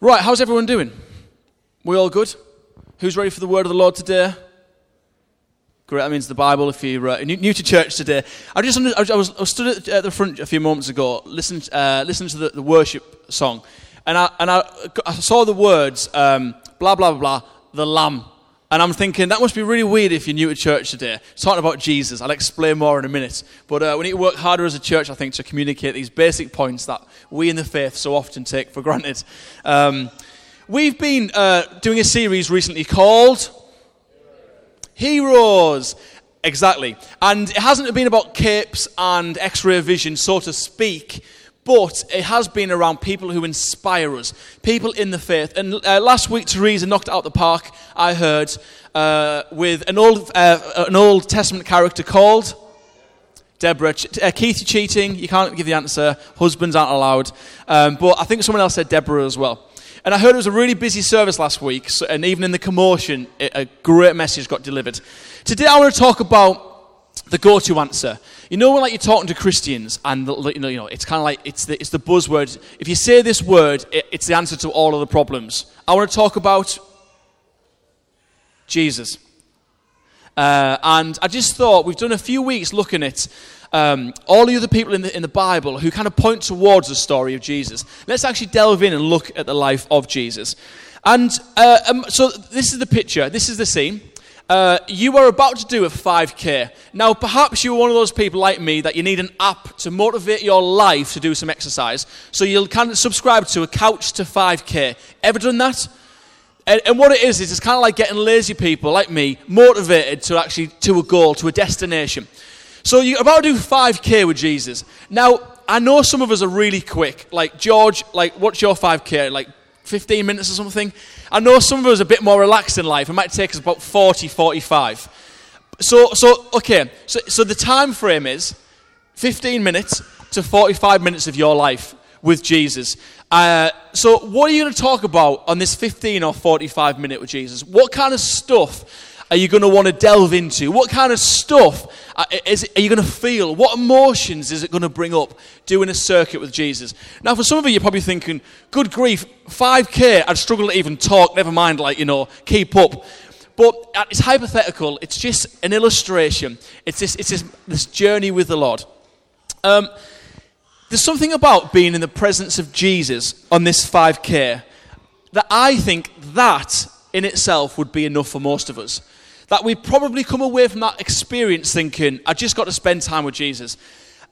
Right, how's everyone doing? We all good? Who's ready for the word of the Lord today? Great, that means the Bible if you're uh, new, new to church today. I, just, I, was, I was stood at the front a few moments ago, listening, uh, listening to the, the, worship song, and I, and I, I saw the words, um, blah, blah, blah, the Lamb. And I'm thinking, that must be really weird if you're new to church today. Talking about Jesus. I'll explain more in a minute. But uh, we need to work harder as a church, I think, to communicate these basic points that we in the faith so often take for granted. Um, we've been uh, doing a series recently called Heroes. Exactly. And it hasn't been about capes and x ray vision, so to speak but it has been around people who inspire us, people in the faith. And uh, last week, Teresa knocked out the park, I heard, uh, with an Old, uh, an Old Testament character called Deborah. Uh, Keith, cheating. You can't give the answer. Husbands aren't allowed. Um, but I think someone else said Deborah as well. And I heard it was a really busy service last week, so, and even in the commotion, it, a great message got delivered. Today, I want to talk about the go-to answer. You know when like you're talking to Christians and you know, you know it's kind of like it's the, it's the buzzword. If you say this word, it, it's the answer to all of the problems. I want to talk about Jesus. Uh, and I just thought we've done a few weeks looking at um, all the other people in the, in the Bible who kind of point towards the story of Jesus. Let's actually delve in and look at the life of Jesus. And uh, um, so this is the picture, this is the scene. Uh, you are about to do a 5K. Now, perhaps you're one of those people like me that you need an app to motivate your life to do some exercise. So you'll kind of subscribe to a Couch to 5K. Ever done that? And, and what it is, is it's kind of like getting lazy people like me motivated to actually to a goal, to a destination. So you're about to do 5K with Jesus. Now, I know some of us are really quick. Like, George, like, what's your 5K? Like, 15 minutes or something. I know some of us are a bit more relaxed in life. It might take us about 40, 45. So, so okay, so, so the time frame is 15 minutes to 45 minutes of your life with Jesus. Uh, so, what are you going to talk about on this 15 or 45 minute with Jesus? What kind of stuff are you going to want to delve into? What kind of stuff uh, is are you going to feel? What emotions is it going to bring up doing a circuit with Jesus? Now, for some of you, you're probably thinking, good grief, 5K, I'd struggle to even talk, never mind, like, you know, keep up. But uh, it's hypothetical. It's just an illustration. It's this, it's this, this journey with the Lord. Um, there's something about being in the presence of Jesus on this 5K that I think that in itself would be enough for most of us that we probably come away from that experience thinking, I just got to spend time with Jesus.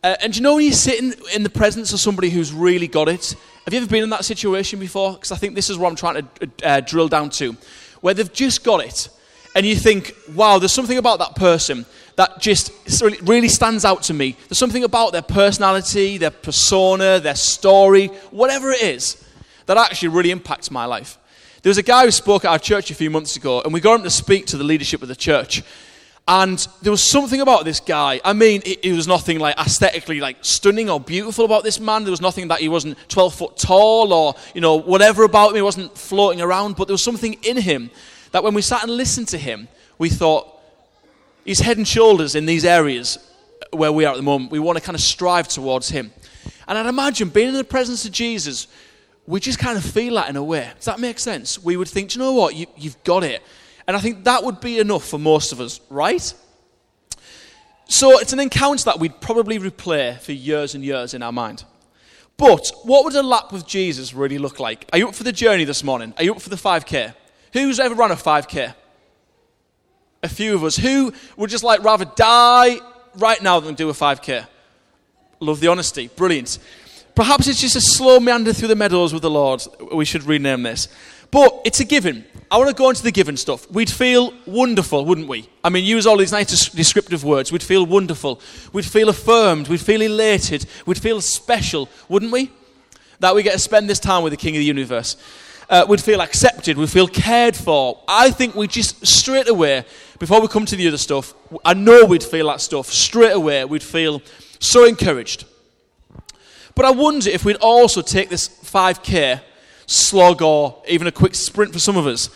Uh, and you know when you're sitting in the presence of somebody who's really got it? Have you ever been in that situation before? Because I think this is what I'm trying to uh, drill down to. Where they've just got it. And you think, wow, there's something about that person that just really stands out to me. There's something about their personality, their persona, their story, whatever it is, that actually really impacts my life. There was a guy who spoke at our church a few months ago, and we got him to speak to the leadership of the church. And there was something about this guy. I mean, it, it, was nothing like aesthetically like stunning or beautiful about this man. There was nothing that he wasn't 12 foot tall or, you know, whatever about him. He wasn't floating around. But there was something in him that when we sat and listened to him, we thought, he's head and shoulders in these areas where we are at the moment. We want to kind of strive towards him. And I'd imagine being in the presence of Jesus, we just kind of feel that in a way. Does that make sense? We would think, you know what, you, you've got it. And I think that would be enough for most of us, right? So it's an encounter that we'd probably replay for years and years in our mind. But what would a lap with Jesus really look like? Are you up for the journey this morning? Are you up for the 5K? Who's ever run a 5K? A few of us. Who would just like rather die right now than do a 5K? Love the honesty. Brilliant. Perhaps it's just a slow meander through the meadows with the Lord. We should rename this. But it's a given. I want to go into the given stuff. We'd feel wonderful, wouldn't we? I mean, use all these nice descriptive words. We'd feel wonderful. We'd feel affirmed. We'd feel elated. We'd feel special, wouldn't we? That we get to spend this time with the King of the universe. Uh, we'd feel accepted. We'd feel cared for. I think we just straight away, before we come to the other stuff, I know we'd feel that stuff. Straight away, we'd feel so encouraged but I wonder if we'd also take this 5K slog or even a quick sprint for some of us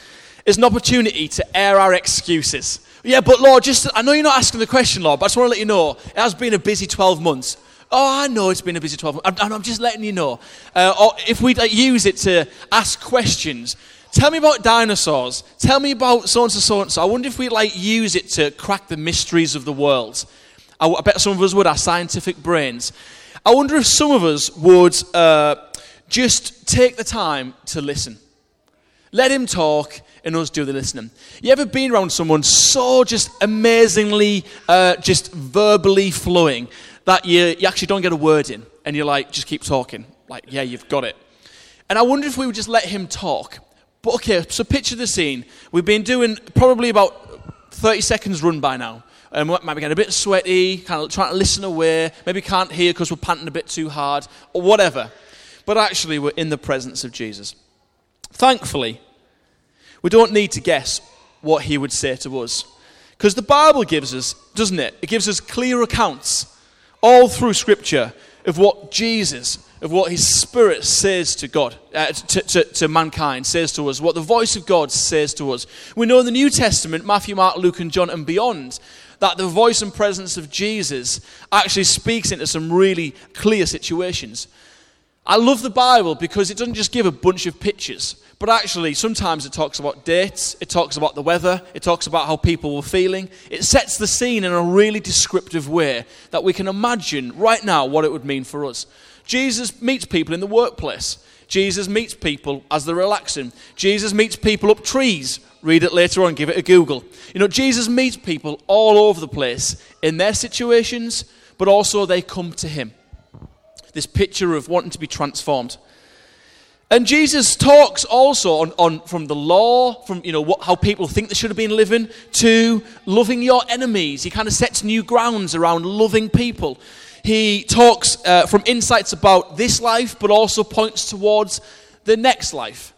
as an opportunity to air our excuses. Yeah, but Lord, just I know you're not asking the question, Lord, but I just want to let you know it has been a busy 12 months. Oh, I know it's been a busy 12 months. I'm, I'm just letting you know. Uh, or if we like, use it to ask questions, tell me about dinosaurs. Tell me about so and so, so and so. I wonder if we'd like use it to crack the mysteries of the world. I, I bet some of us would, our scientific brains. I wonder if some of us would uh, just take the time to listen. Let him talk and us do the listening. You ever been around someone so just amazingly, uh, just verbally flowing that you, you actually don't get a word in and you're like, just keep talking. Like, yeah, you've got it. And I wonder if we would just let him talk. But okay, so picture the scene. We've been doing probably about 30 seconds run by now. And we might be getting a bit sweaty, kind of trying to listen away. Maybe can't hear because we're panting a bit too hard, or whatever. But actually, we're in the presence of Jesus. Thankfully, we don't need to guess what he would say to us. Because the Bible gives us, doesn't it? It gives us clear accounts all through Scripture of what Jesus, of what His Spirit says to God, uh, to, to, to, mankind, says to us, what the voice of God says to us. We know in the New Testament, Matthew, Mark, Luke, and John, and beyond, that the voice and presence of Jesus actually speaks into some really clear situations. I love the Bible because it doesn't just give a bunch of pictures, but actually sometimes it talks about dates, it talks about the weather, it talks about how people were feeling. It sets the scene in a really descriptive way that we can imagine right now what it would mean for us. Jesus meets people in the workplace. Jesus meets people as they're relaxing. Jesus meets people up trees. Read it later on, give it a Google. You know, Jesus meets people all over the place in their situations, but also they come to him this picture of wanting to be transformed. And Jesus talks also on, on from the law, from you know what, how people think they should have been living, to loving your enemies. He kind of sets new grounds around loving people. He talks uh, from insights about this life, but also points towards the next life.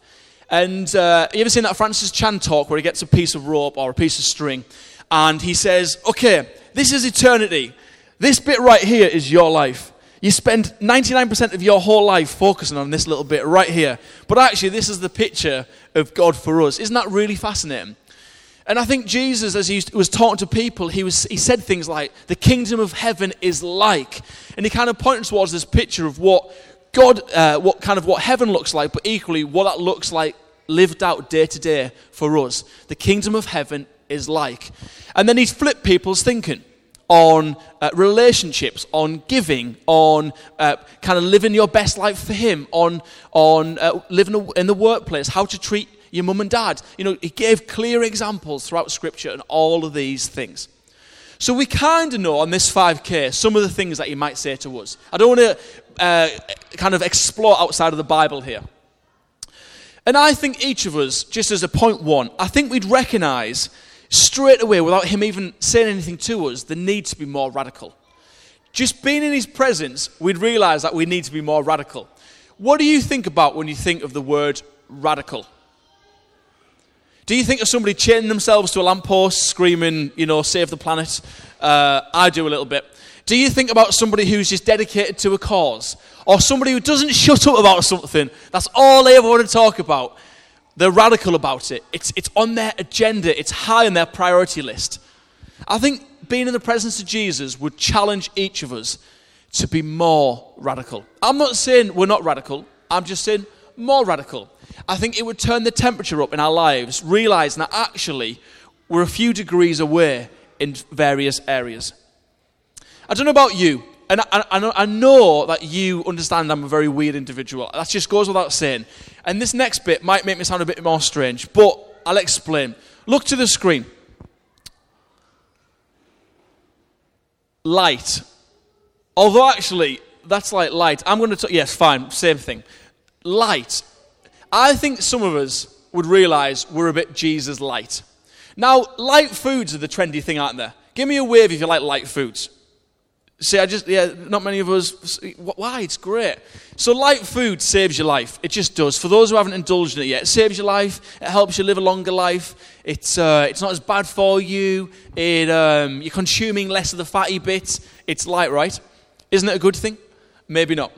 And uh, you ever seen that Francis Chan talk where he gets a piece of rope or a piece of string, and he says, "Okay, this is eternity. This bit right here is your life." You spend 99% of your whole life focusing on this little bit right here. But actually, this is the picture of God for us. Isn't that really fascinating? And I think Jesus, as he was talking to people, he, was, he said things like, the kingdom of heaven is like. And he kind of pointed towards this picture of what God, uh, what kind of what heaven looks like, but equally what that looks like lived out day to day for us. The kingdom of heaven is like. And then he flipped people's thinking on uh, relationships, on giving, on uh, kind of living your best life for Him, on, on uh, living in the workplace, how to treat your mum and dad. You know, He gave clear examples throughout Scripture and all of these things. So we kind of know on this 5K some of the things that He might say to us. I don't want to uh, kind of explore outside of the Bible here. And I think each of us, just as a point one, I think we'd recognize straight away, without him even saying anything to us, the need to be more radical. Just being in his presence, we'd realize that we need to be more radical. What do you think about when you think of the word radical? Do you think of somebody chaining themselves to a lamppost, screaming, you know, save the planet? Uh, I do a little bit. Do you think about somebody who's just dedicated to a cause? Or somebody who doesn't shut up about something? That's all they ever want to talk about. They're radical about it. It's, it's on their agenda, it's high on their priority list. I think being in the presence of Jesus would challenge each of us to be more radical. I'm not saying we're not radical, I'm just saying more radical. I think it would turn the temperature up in our lives, realizing that actually we're a few degrees away in various areas. I don't know about you, and I, I, I, know that you understand I'm a very weird individual. That just goes without saying. And this next bit might make me sound a bit more strange, but I'll explain. Look to the screen. Light. Although, actually, that's like light. I'm going to, yes, fine, same thing. Light. I think some of us would realize we're a bit Jesus light. Now, light foods are the trendy thing, aren't there? Give me a wave if you like light foods. See, I just, yeah, not many of us, why? It's great. So, light food saves your life. It just does. For those who haven't indulged in it yet, it saves your life. It helps you live a longer life. It's, uh, it's not as bad for you. It, um, you're consuming less of the fatty bits. It's light, right? Isn't it a good thing? Maybe not.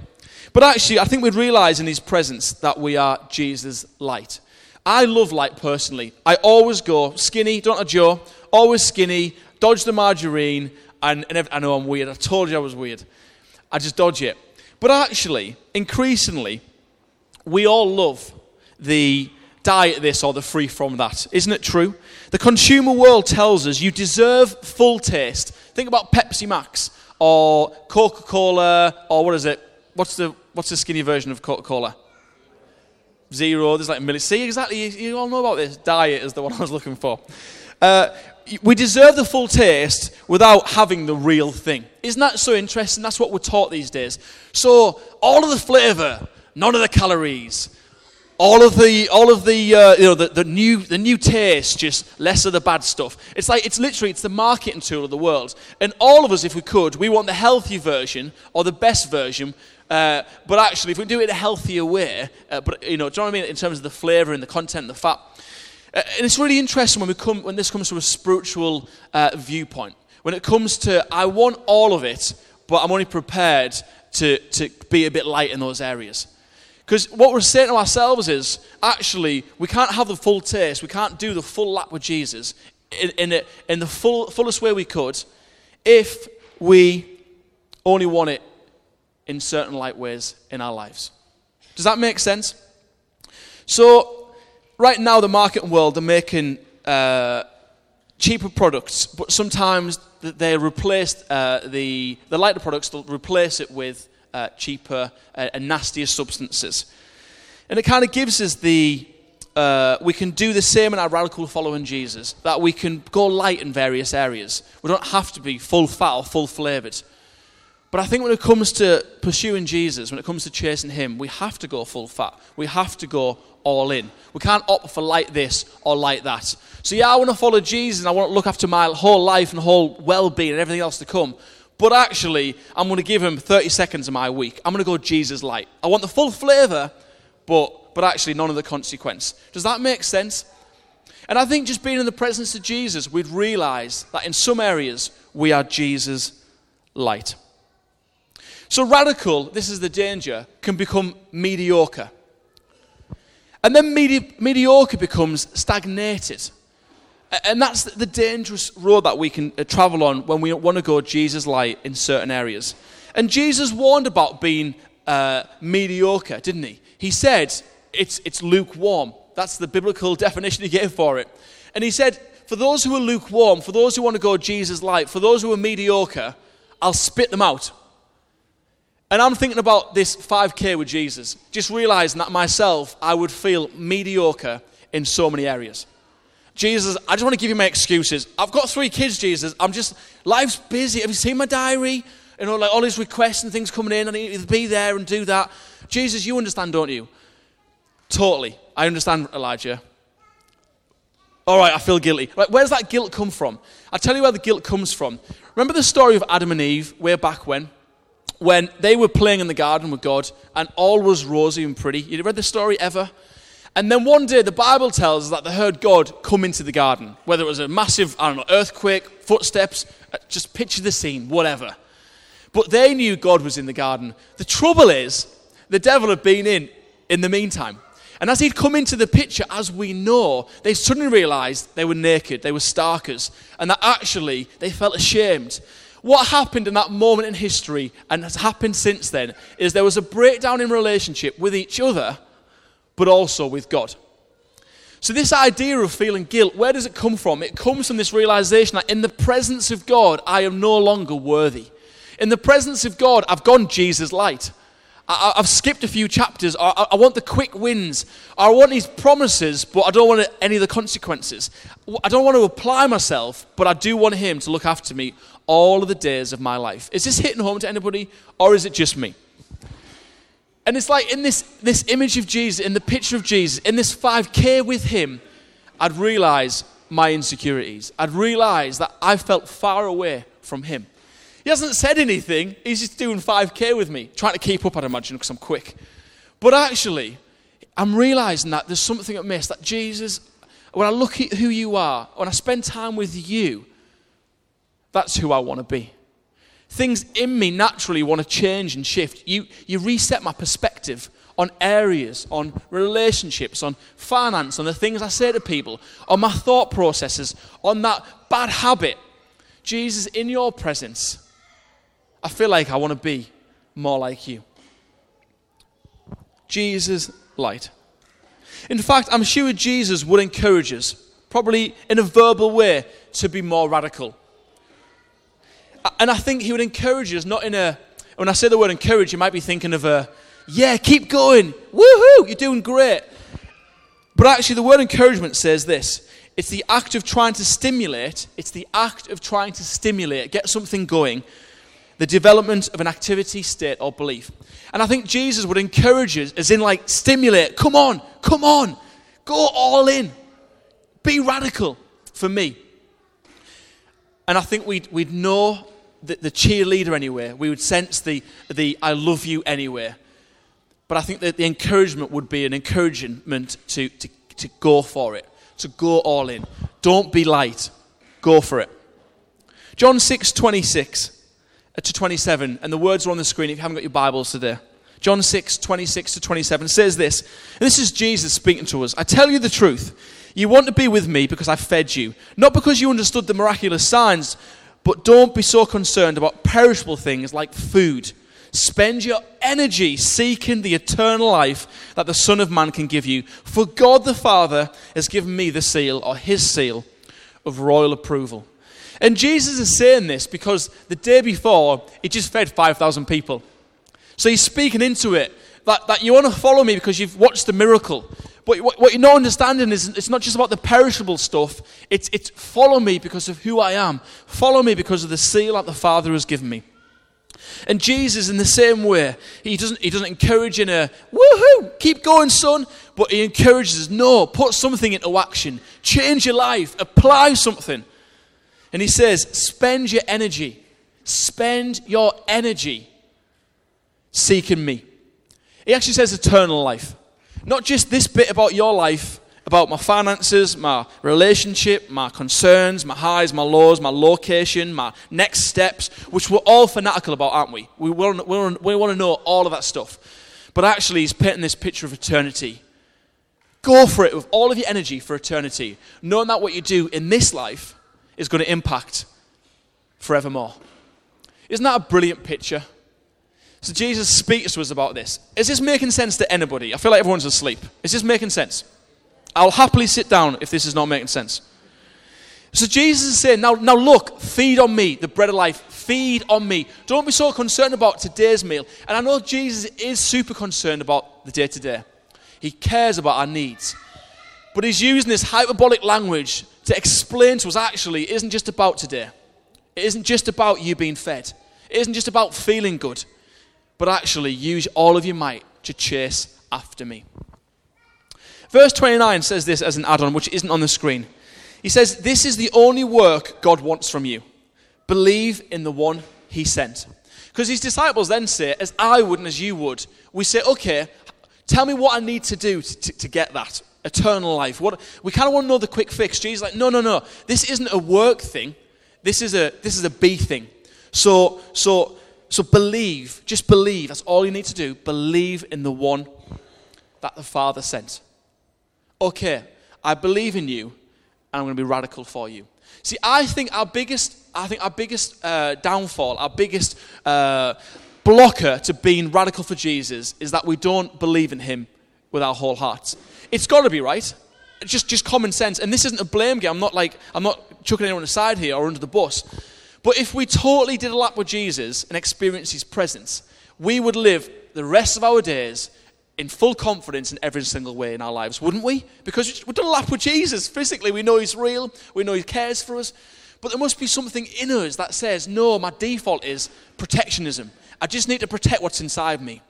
But actually, I think we'd realize in his presence that we are Jesus' light. I love light personally. I always go skinny, don't I, Joe? Always skinny, dodge the margarine, and, and I know I'm weird. I told you I was weird. I just dodge it. But actually, increasingly, we all love the diet this or the free from that. Isn't it true? The consumer world tells us you deserve full taste. Think about Pepsi Max or Coca Cola or what is it? What's the, what's the skinny version of Coca Cola? Zero. There's like a million. See, exactly. You, you, all know about this. Diet is the one I was looking for. Uh, we deserve the full taste without having the real thing. Isn't that so interesting? That's what we're taught these days. So, all of the flavor, none of the calories, all of the all of the uh, you know the, the new the new taste just less of the bad stuff it's like it's literally it's the marketing tool of the world and all of us if we could we want the healthy version or the best version uh, but actually if we do it in a healthier way uh, but you know do you know what i mean? In terms of the flavor and the content the fat. Uh, and it's really interesting when we come when this comes to a spiritual uh, viewpoint. When it comes to i want all of it but i'm only prepared to to be a bit light in those areas. Because what we're saying to ourselves is actually, we can't have the full taste, we can't do the full lap with Jesus in, in, it, in the full, fullest way we could if we only want it in certain light ways in our lives. Does that make sense? So, right now, the market world, are making uh, cheaper products, but sometimes they replace uh, the, the lighter products, they'll replace it with uh, cheaper and nastier substances. And it kind of gives us the, uh, we can do the same in our radical following Jesus, that we can go light in various areas. We don't have to be full fat or full flavored. But I think when it comes to pursuing Jesus, when it comes to chasing Him, we have to go full fat. We have to go all in. We can't opt for like this or like that. So, yeah, I want to follow Jesus and I want to look after my whole life and whole well being and everything else to come. But actually, I'm going to give him 30 seconds of my week. I'm going to go Jesus light. I want the full flavor, but, but actually none of the consequence. Does that make sense? And I think just being in the presence of Jesus, we'd realize that in some areas we are Jesus light. So radical, this is the danger, can become mediocre. And then medi- mediocre becomes stagnated. And that's the dangerous road that we can uh, travel on when we want to go Jesus light in certain areas. And Jesus warned about being uh, mediocre, didn't he? He said it's, it's lukewarm. That's the biblical definition he gave for it. And he said, for those who are lukewarm, for those who want to go Jesus light, for those who are mediocre, I'll spit them out. And I'm thinking about this 5K with Jesus, just realizing that myself, I would feel mediocre in so many areas. Jesus, I just want to give you my excuses. I've got three kids, Jesus. I'm just, life's busy. Have you seen my diary? You know, like all these requests and things coming in. I need to be there and do that. Jesus, you understand, don't you? Totally. I understand, Elijah. All right, I feel guilty. Right, where does that guilt come from? I'll tell you where the guilt comes from. Remember the story of Adam and Eve way back when? When they were playing in the garden with God and all was rosy and pretty. You read the story ever? And then one day, the Bible tells us that they heard God come into the garden. Whether it was a massive, I don't know, earthquake, footsteps, uh, just picture the scene, whatever. But they knew God was in the garden. The trouble is, the devil had been in in the meantime. And as he'd come into the picture, as we know, they suddenly realized they were naked, they were starkers, and that actually they felt ashamed. What happened in that moment in history, and has happened since then, is there was a breakdown in relationship with each other but also with God. So, this idea of feeling guilt, where does it come from? It comes from this realization that in the presence of God, I am no longer worthy. In the presence of God, I've gone Jesus light. I, have skipped a few chapters. I, I, want the quick wins. I want these promises, but I don't want any of the consequences. I don't want to apply myself, but I do want Him to look after me all of the days of my life. Is this hitting home to anybody, or is it just me? And it's like in this, this image of Jesus, in the picture of Jesus, in this 5K with him, I'd realize my insecurities. I'd realize that I felt far away from him. He hasn't said anything, he's just doing 5K with me, trying to keep up, I'd imagine, because I'm quick. But actually, I'm realizing that there's something amiss, that Jesus, when I look at who you are, when I spend time with you, that's who I want to be things in me naturally want to change and shift. You, you reset my perspective on areas, on relationships, on finance, on the things I say to people, on my thought processes, on that bad habit. Jesus, in your presence, I feel like I want to be more like you. Jesus light. In fact, I'm sure Jesus would encourage us, probably in a verbal way, to be more radical. And I think he would encourage us, not in a, when I say the word encourage, you might be thinking of a, yeah, keep going, woohoo, you're doing great. But actually, the word encouragement says this it's the act of trying to stimulate, it's the act of trying to stimulate, get something going, the development of an activity, state, or belief. And I think Jesus would encourage us, as in, like, stimulate, come on, come on, go all in, be radical for me. And I think we'd, we'd know the, the cheerleader anyway, we would sense the, the I love you anyway. But I think that the encouragement would be an encouragement to, to, to go for it, to go all in. Don't be light, go for it. John 6 26 to 27, and the words are on the screen if you haven't got your Bibles today. John 6 26 to 27 says this. this is Jesus speaking to us. I tell you the truth. You want to be with me because I fed you, not because you understood the miraculous signs, but don't be so concerned about perishable things like food Spend your energy seeking the eternal life that the Son of Man can give you. For God the Father has given me the seal, or his seal, of royal approval. And Jesus is saying this because the day before, he just fed 5,000 people. So he's speaking into it that, that you want to follow me because you've watched the miracle. But what, what, you're not understanding is it's not just about the perishable stuff, it's, it's follow me because of who I am. Follow me because of the seal that the Father has given me. And Jesus, in the same way, he doesn't, he doesn't encourage in a woohoo, keep going, son, but he encourages, no, put something into action, change your life, apply something. And he says, spend your energy, spend your energy seeking me. He actually says eternal life. Not just this bit about your life, about my finances, my relationship, my concerns, my highs, my lows, my location, my next steps, which we're all fanatical about, aren't we? We want, we want to know all of that stuff. But actually, he's painting this picture of eternity. Go for it with all of your energy for eternity, knowing that what you do in this life is going to impact forevermore. Isn't that a brilliant picture? So Jesus speaks to us about this. Is this making sense to anybody? I feel like everyone's asleep. Is this making sense? I'll happily sit down if this is not making sense. So Jesus is saying, now, now look, feed on me, the bread of life. Feed on me. Don't be so concerned about today's meal. And I know Jesus is super concerned about the day to day. He cares about our needs. But he's using this hyperbolic language to explain to us actually, isn't just about today. It isn't just about you being fed. It isn't just about feeling good. But actually, use all of your might to chase after me. Verse 29 says this as an add on, which isn't on the screen. He says, This is the only work God wants from you. Believe in the one he sent. Because his disciples then say, as I would and as you would, we say, Okay, tell me what I need to do to, to, to get that eternal life. What, we kind of want to know the quick fix. Jesus like, No, no, no. This isn't a work thing. This is a, this is a be thing. So, so, so believe, just believe. That's all you need to do. Believe in the one that the Father sent okay, I believe in you, and I'm going to be radical for you. See, I think our biggest, I think our biggest uh, downfall, our biggest uh, blocker to being radical for Jesus is that we don't believe in Him with our whole hearts. It's got to be right. Just, just common sense. And this isn't a blame game. I'm not like, I'm not chucking anyone aside here or under the bus. But if we totally did a lap with Jesus and experienced His presence, we would live the rest of our days in full confidence in every single way in our lives, wouldn't we? Because we've done a lap with Jesus. Physically, we know He's real, we know He cares for us. But there must be something in us that says, no, my default is protectionism. I just need to protect what's inside me.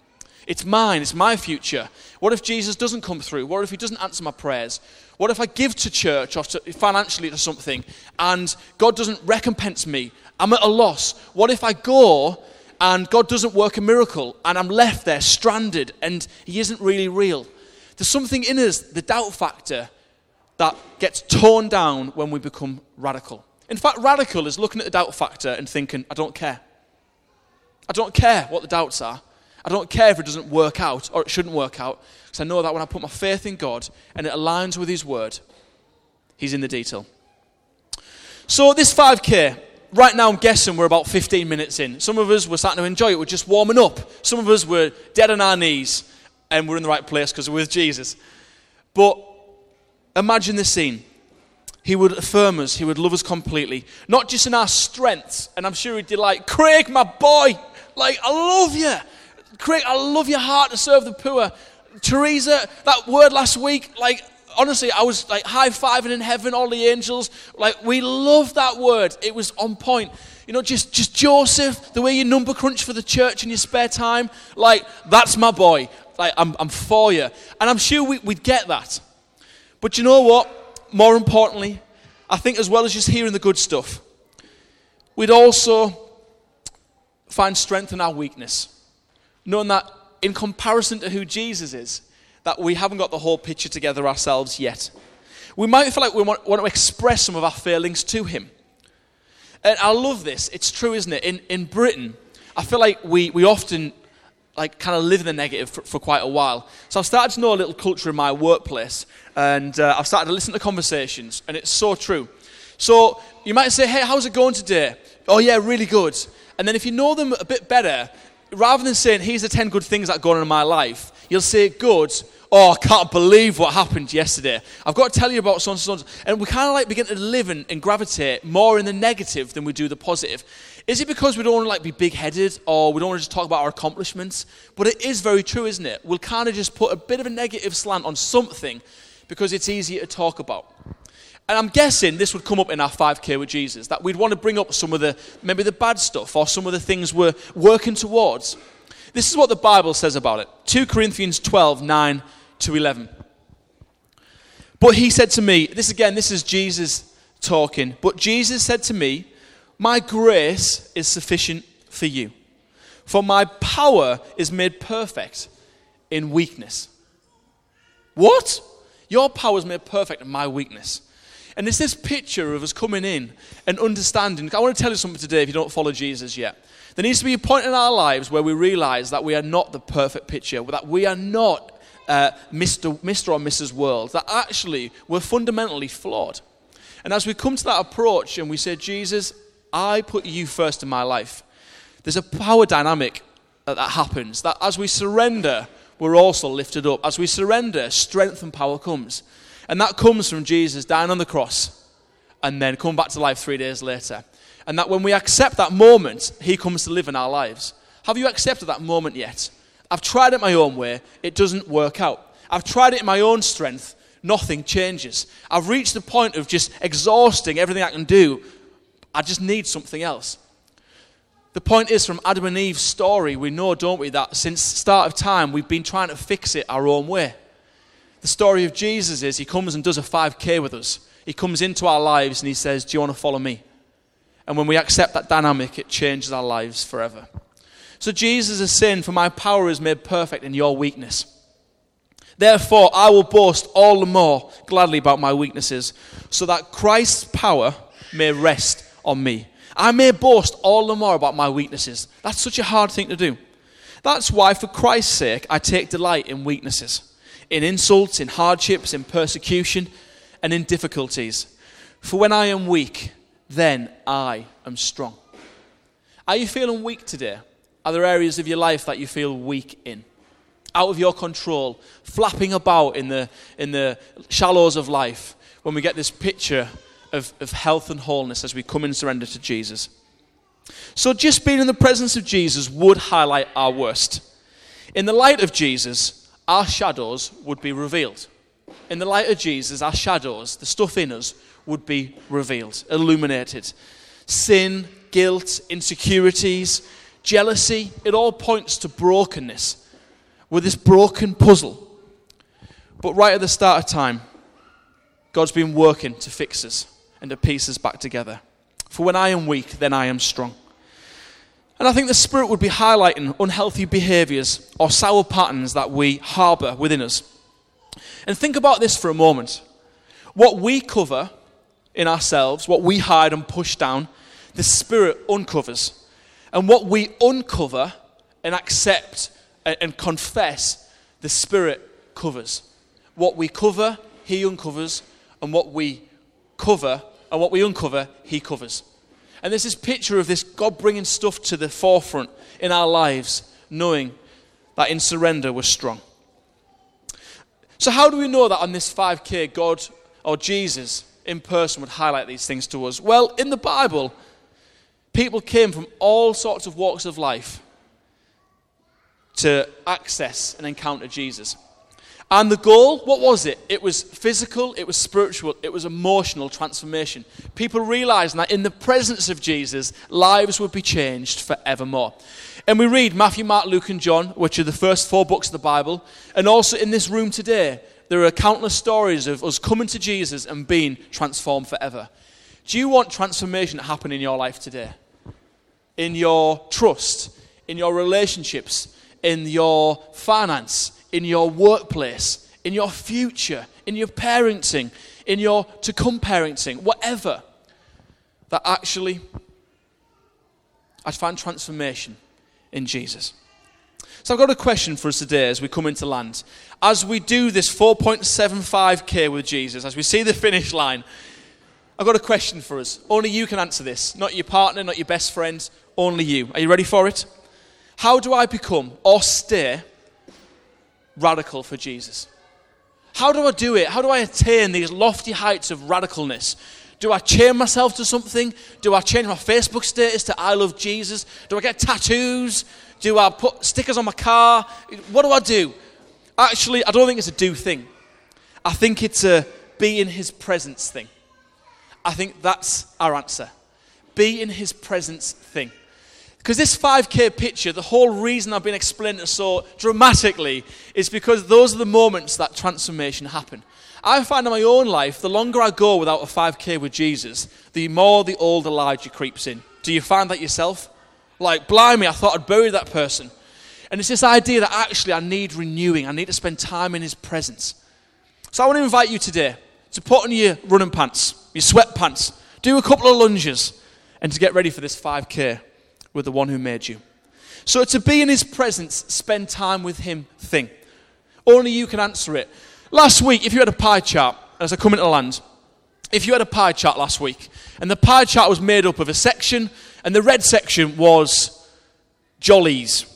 It's mine, it's my future. What if Jesus doesn't come through? What if He doesn't answer my prayers? What if I give to church or to, financially to something and God doesn't recompense me? I'm at a loss. What if I go and God doesn't work a miracle, and I'm left there stranded, and He isn't really real. There's something in us, the doubt factor, that gets torn down when we become radical. In fact, radical is looking at the doubt factor and thinking, I don't care. I don't care what the doubts are. I don't care if it doesn't work out or it shouldn't work out, because I know that when I put my faith in God and it aligns with His word, He's in the detail. So, this 5K, right now, I'm guessing we're about 15 minutes in. Some of us were starting to enjoy it, we're just warming up. Some of us were dead on our knees, and we're in the right place because we're with Jesus. But imagine this scene. He would affirm us, He would love us completely, not just in our strengths. And I'm sure He'd be like, Craig, my boy, like, I love you. Craig, I love your heart to serve the poor. Teresa, that word last week, like, honestly, I was like high fiving in heaven, all the angels. Like, we love that word. It was on point. You know, just, just Joseph, the way you number crunch for the church in your spare time. Like, that's my boy. Like, I'm, I'm for you. And I'm sure we, we'd get that. But you know what? More importantly, I think as well as just hearing the good stuff, we'd also find strength in our weakness. Knowing that in comparison to who Jesus is, that we haven't got the whole picture together ourselves yet. We might feel like we want, want to express some of our feelings to Him. And I love this. It's true, isn't it? In, in Britain, I feel like we, we often like kind of live in the negative for, for, quite a while. So I've started to know a little culture in my workplace, and uh, I've started to listen to conversations, and it's so true. So you might say, "Hey, how's it going today?" "Oh yeah, really good." And then if you know them a bit better, rather than saying, "Here's the ten good things that going on in my life," you'll say, "Good." oh, I can't believe what happened yesterday. I've got to tell you about so and so. And we kind of like begin to live and, and, gravitate more in the negative than we do the positive. Is it because we don't want to like be big headed or we don't want to just talk about our accomplishments? But it is very true, isn't it? We'll kind of just put a bit of a negative slant on something because it's easier to talk about. And I'm guessing this would come up in our 5K with Jesus, that we'd want to bring up some of the, maybe the bad stuff or some of the things we're working towards. This is what the Bible says about it 2 Corinthians 12, 9 to 11. But he said to me, this again, this is Jesus talking. But Jesus said to me, My grace is sufficient for you, for my power is made perfect in weakness. What? Your power is made perfect in my weakness. And it's this picture of us coming in and understanding. I want to tell you something today if you don't follow Jesus yet. There needs to be a point in our lives where we realize that we are not the perfect picture, that we are not uh, Mr. Mr. or Mrs. World, that actually we're fundamentally flawed. And as we come to that approach and we say, Jesus, I put you first in my life, there's a power dynamic that, that happens. That as we surrender, we're also lifted up. As we surrender, strength and power comes. And that comes from Jesus dying on the cross and then come back to life three days later. And that when we accept that moment, He comes to live in our lives. Have you accepted that moment yet? I've tried it my own way, it doesn't work out. I've tried it in my own strength, nothing changes. I've reached the point of just exhausting everything I can do. I just need something else. The point is, from Adam and Eve's story, we know, don't we, that since the start of time, we've been trying to fix it our own way. The story of Jesus is he comes and does a 5K with us. He comes into our lives and he says, Do you want to follow me? And when we accept that dynamic, it changes our lives forever. So Jesus is saying, For my power is made perfect in your weakness. Therefore, I will boast all the more gladly about my weaknesses, so that Christ's power may rest on me. I may boast all the more about my weaknesses. That's such a hard thing to do. That's why, for Christ's sake, I take delight in weaknesses, in insults, in hardships, in persecution, and in difficulties. For when I am weak, then I am strong. Are you feeling weak today? Are there areas of your life that you feel weak in? Out of your control, flapping about in the, in the shallows of life when we get this picture of, of health and wholeness as we come and surrender to Jesus. So, just being in the presence of Jesus would highlight our worst. In the light of Jesus, our shadows would be revealed. In the light of Jesus, our shadows, the stuff in us, would be revealed, illuminated. Sin, guilt, insecurities, jealousy, it all points to brokenness. We're this broken puzzle. But right at the start of time, God's been working to fix us and to piece us back together. For when I am weak, then I am strong. And I think the Spirit would be highlighting unhealthy behaviors or sour patterns that we harbor within us. And think about this for a moment. What we cover in ourselves, what we hide and push down, the Spirit uncovers. And what we uncover and accept and confess, the Spirit covers. What we cover, He uncovers. And what we cover and what we uncover, He covers. And there's this picture of this God bringing stuff to the forefront in our lives, knowing that in surrender we're strong. So, how do we know that on this 5K, God or Jesus in person would highlight these things to us? Well, in the Bible, people came from all sorts of walks of life to access and encounter Jesus. And the goal, what was it? It was physical, it was spiritual, it was emotional transformation. People realizing that in the presence of Jesus, lives would be changed forevermore. And we read Matthew, Mark, Luke, and John, which are the first four books of the Bible. And also in this room today, there are countless stories of us coming to Jesus and being transformed forever. Do you want transformation to happen in your life today? In your trust, in your relationships, in your finance, in your workplace, in your future, in your parenting, in your to come parenting, whatever, that actually I'd find transformation in Jesus. So I've got a question for us today as we come into land. As we do this 4.75k with Jesus, as we see the finish line, I've got a question for us. Only you can answer this. Not your partner, not your best friend, only you. Are you ready for it? How do I become or stay radical for Jesus? How do I do it? How do I attain these lofty heights of radicalness? Do I chain myself to something? Do I change my Facebook status to I love Jesus? Do I get tattoos? Do I put stickers on my car? What do I do? Actually, I don't think it's a do thing. I think it's a be in his presence thing. I think that's our answer. Be in his presence thing. Because this 5K picture, the whole reason I've been explaining it so dramatically is because those are the moments that transformation happen. I find in my own life, the longer I go without a 5K with Jesus, the more the old Elijah creeps in. Do you find that yourself? Like, blimey, I thought I'd buried that person. And it's this idea that actually I need renewing. I need to spend time in his presence. So I want to invite you today to put on your running pants, your sweatpants, do a couple of lunges, and to get ready for this 5K with the one who made you. So to be in his presence, spend time with him thing. Only you can answer it. Last week, if you had a pie chart, as I come into the land, if you had a pie chart last week, and the pie chart was made up of a section, and the red section was jollies.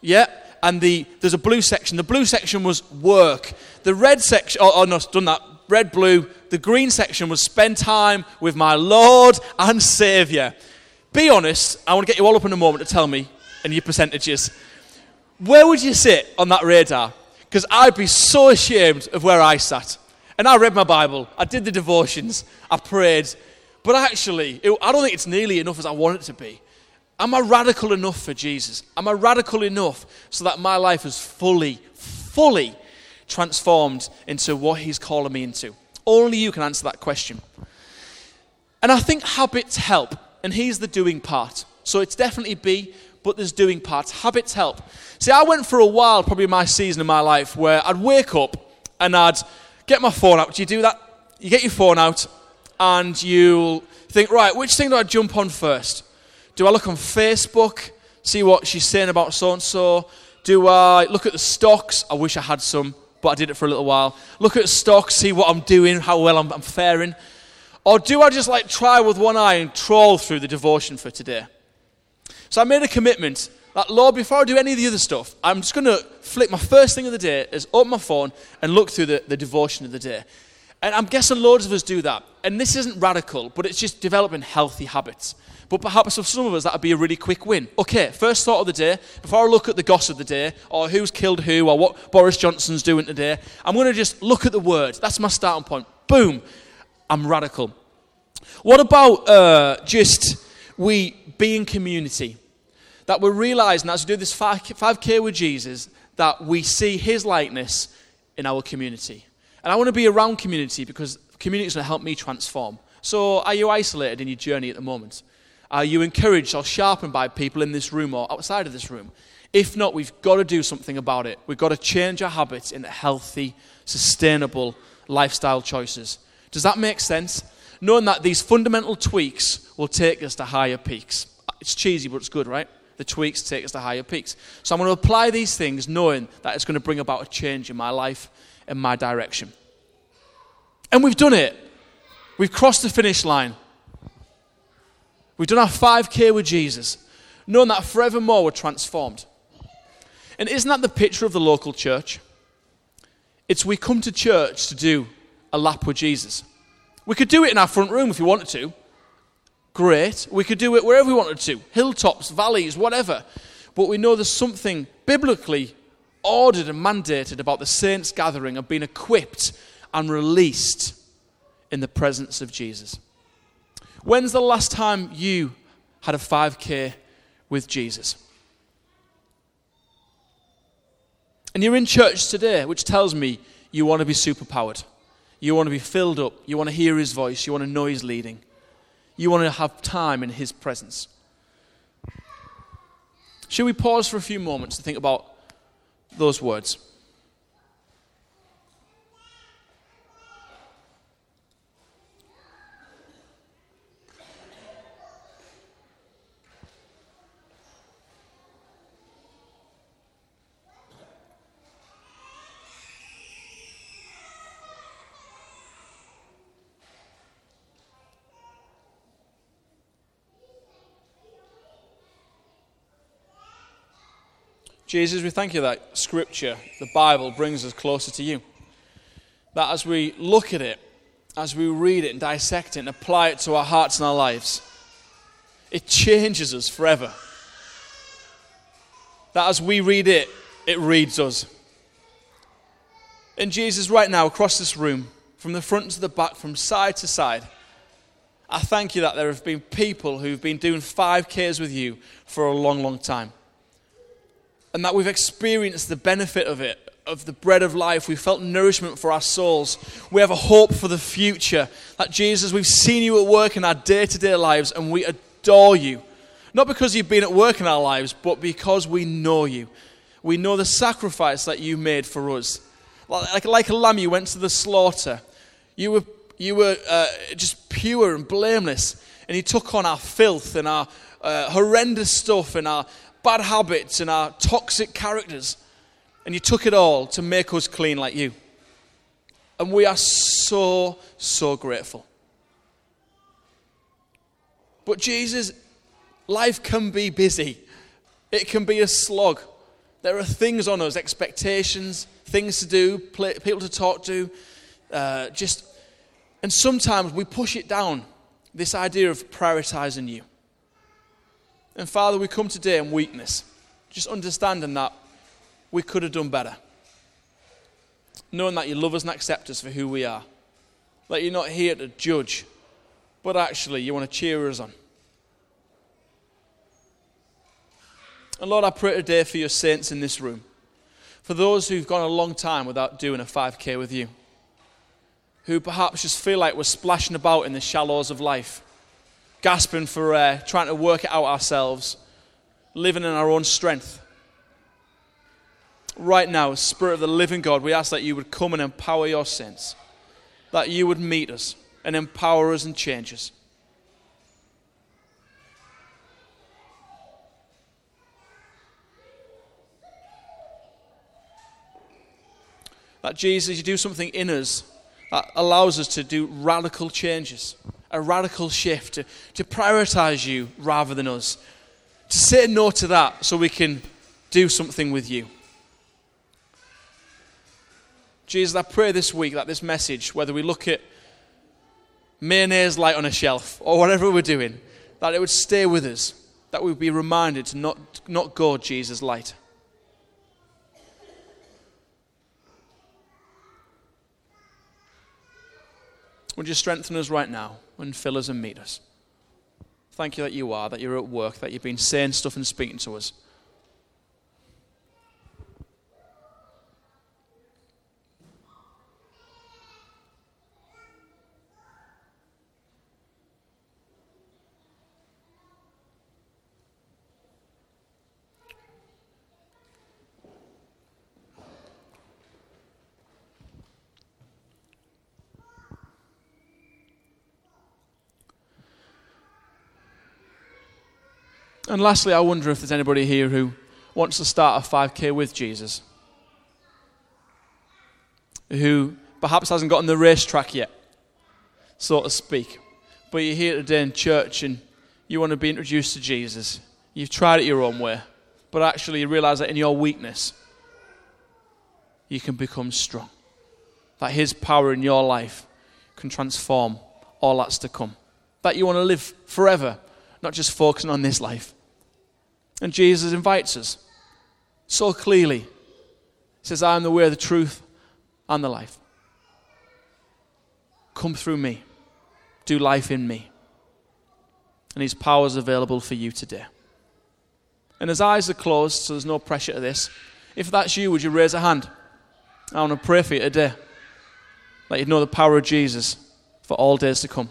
Yeah? And the, there's a blue section. The blue section was work. The red section, oh, oh no, done that. Red, blue. The green section was spend time with my Lord and Saviour. Be honest, I want to get you all up in a moment to tell me and your percentages. Where would you sit on that radar? Because I'd be so ashamed of where I sat. And I read my Bible, I did the devotions, I prayed, but actually, it, I don't think it's nearly enough as I want it to be. Am I radical enough for Jesus? Am I radical enough so that my life is fully, fully transformed into what He's calling me into? Only you can answer that question. And I think habits help and he's the doing part. So it's definitely B, but there's doing parts. Habits help. See, I went for a while, probably my season of my life, where I'd wake up and I'd get my phone out. Do you do that? You get your phone out and you'll think, right, which thing do I jump on first? Do I look on Facebook, see what she's saying about so and so? Do I look at the stocks? I wish I had some, but I did it for a little while. Look at stocks, see what I'm doing, how well I'm, I'm faring. Or do I just like try with one eye and trawl through the devotion for today? So I made a commitment that, Lord, before I do any of the other stuff, I'm just going to flick my first thing of the day is open my phone and look through the, the devotion of the day. And I'm guessing loads of us do that. And this isn't radical, but it's just developing healthy habits. But perhaps for some of us, that would be a really quick win. Okay, first thought of the day, before I look at the gossip of the day, or who's killed who, or what Boris Johnson's doing today, I'm going to just look at the word. That's my starting point. Boom. I'm radical. What about uh, just we being community? That we're realizing as we do this 5K with Jesus, that we see his likeness in our community. And I want to be around community because community is going to help me transform. So, are you isolated in your journey at the moment? Are you encouraged or sharpened by people in this room or outside of this room? If not, we've got to do something about it. We've got to change our habits into healthy, sustainable lifestyle choices. Does that make sense? Knowing that these fundamental tweaks will take us to higher peaks. It's cheesy, but it's good, right? The tweaks take us to higher peaks. So I'm going to apply these things knowing that it's going to bring about a change in my life and my direction. And we've done it. We've crossed the finish line. We've done our 5K with Jesus, knowing that forevermore we're transformed. And isn't that the picture of the local church? It's we come to church to do a lap with Jesus. We could do it in our front room if we wanted to. Great. We could do it wherever we wanted to hilltops, valleys, whatever. But we know there's something biblically ordered and mandated about the saints gathering and being equipped and released in the presence of Jesus. When's the last time you had a 5K with Jesus? And you're in church today, which tells me you want to be superpowered. You want to be filled up. You want to hear his voice. You want to know his leading. You want to have time in his presence. Shall we pause for a few moments to think about those words? Jesus, we thank you that Scripture, the Bible, brings us closer to you. That as we look at it, as we read it and dissect it and apply it to our hearts and our lives, it changes us forever. That as we read it, it reads us. And Jesus, right now, across this room, from the front to the back, from side to side, I thank you that there have been people who've been doing 5Ks with you for a long, long time and that we've experienced the benefit of it, of the bread of life. We've felt nourishment for our souls. We have a hope for the future. That Jesus, we've seen you at work in our day to day lives and we adore you. Not because you've been at work in our lives, but because we know you. We know the sacrifice that you made for us. Like, like a lamb, you went to the slaughter. You were, you were uh, just pure and blameless. And you took on our filth and our uh, horrendous stuff and our, bad habits and our toxic characters. And you took it all to make us clean like you. And we are so, so grateful. But Jesus, life can be busy, it can be a slog. There are things on us, expectations, things to do, people to talk to, uh, just, and sometimes we push it down. This idea of prioritizing you. And Father, we come today in weakness, just understanding that we could have done better. Knowing that you love us and accept us for who we are. That you're not here to judge, but actually you want to cheer us on. And Lord, I pray today for your saints in this room. For those who've gone a long time without doing a 5K with you. Who perhaps just feel like we're splashing about in the shallows of life gasping for air, trying to work it out ourselves, living in our own strength. Right now, Spirit of the living God, we ask that you would come and empower your saints, that you would meet us and empower us and change us. That Jesus, you do something in us that allows us to do radical changes a radical shift, to, to prioritize you rather than us, to say no to that so we can do something with you. Jesus, I pray this week that this message, whether we look at mayonnaise light on a shelf or whatever we're doing, that it would stay with us, that we would be reminded to not, not go Jesus light. Would you strengthen us right now? and fill us and meet us. Thank you that you are, that you're at work, that you've been saying stuff and speaking to us. And lastly, I wonder if there's anybody here who wants to start a 5K with Jesus, who perhaps hasn't gotten the racetrack yet, so to speak. But you're here today in church and you want to be introduced to Jesus. You've tried it your own way, but actually you realize that in your weakness, you can become strong. That His power in your life can transform all that's to come. That you want to live forever, not just focusing on this life. And Jesus invites us so clearly. He says, I am the way, the truth, and the life. Come through me. Do life in me. And his power is available for you today. And his eyes are closed, so there's no pressure to this. If that's you, would you raise a hand? I want to pray for you today. That you know the power of Jesus for all days to come.